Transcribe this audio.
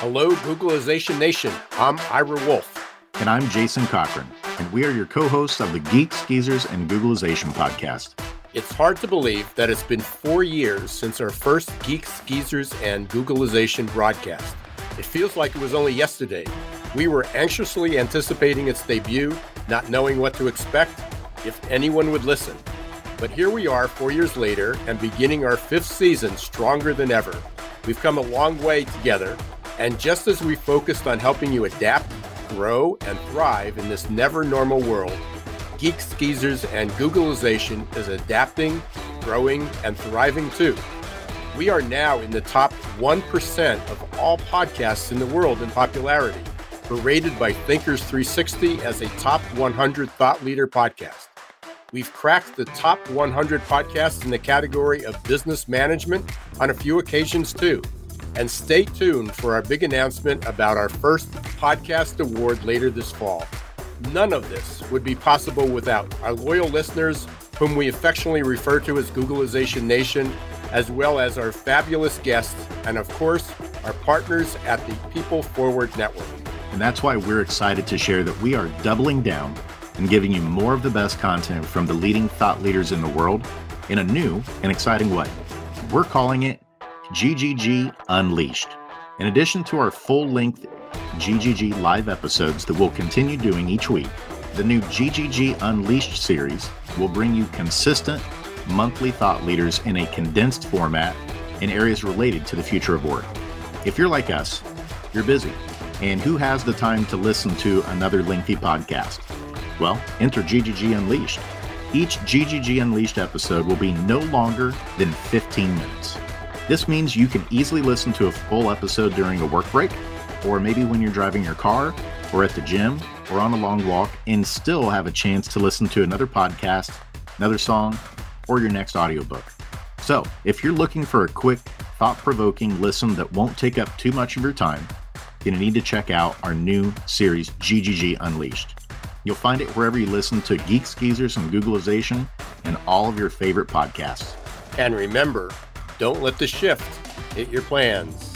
Hello, Googlization Nation. I'm Ira Wolf. And I'm Jason Cochran. And we are your co hosts of the Geeks, Geezers, and Googlization podcast. It's hard to believe that it's been four years since our first Geeks, Geezers, and Googlization broadcast. It feels like it was only yesterday. We were anxiously anticipating its debut, not knowing what to expect, if anyone would listen. But here we are four years later and beginning our fifth season stronger than ever. We've come a long way together, and just as we focused on helping you adapt, grow, and thrive in this never normal world, Geeks Geezers and Googlization is adapting, growing, and thriving too. We are now in the top 1% of all podcasts in the world in popularity. We're rated by Thinkers 360 as a top 100 thought leader podcast. We've cracked the top 100 podcasts in the category of business management on a few occasions too. And stay tuned for our big announcement about our first podcast award later this fall. None of this would be possible without our loyal listeners, whom we affectionately refer to as Googlization Nation, as well as our fabulous guests, and of course, our partners at the People Forward Network. And that's why we're excited to share that we are doubling down and giving you more of the best content from the leading thought leaders in the world in a new and exciting way. We're calling it GGG Unleashed. In addition to our full length GGG live episodes that we'll continue doing each week, the new GGG Unleashed series will bring you consistent monthly thought leaders in a condensed format in areas related to the future of work. If you're like us, you're busy, and who has the time to listen to another lengthy podcast? Well, enter GGG Unleashed. Each GGG Unleashed episode will be no longer than 15 minutes. This means you can easily listen to a full episode during a work break, or maybe when you're driving your car, or at the gym, or on a long walk, and still have a chance to listen to another podcast, another song, or your next audiobook. So, if you're looking for a quick, thought provoking listen that won't take up too much of your time, you're going to need to check out our new series, GGG Unleashed. You'll find it wherever you listen to Geeks Geezers and Googlization and all of your favorite podcasts. And remember, don't let the shift hit your plans.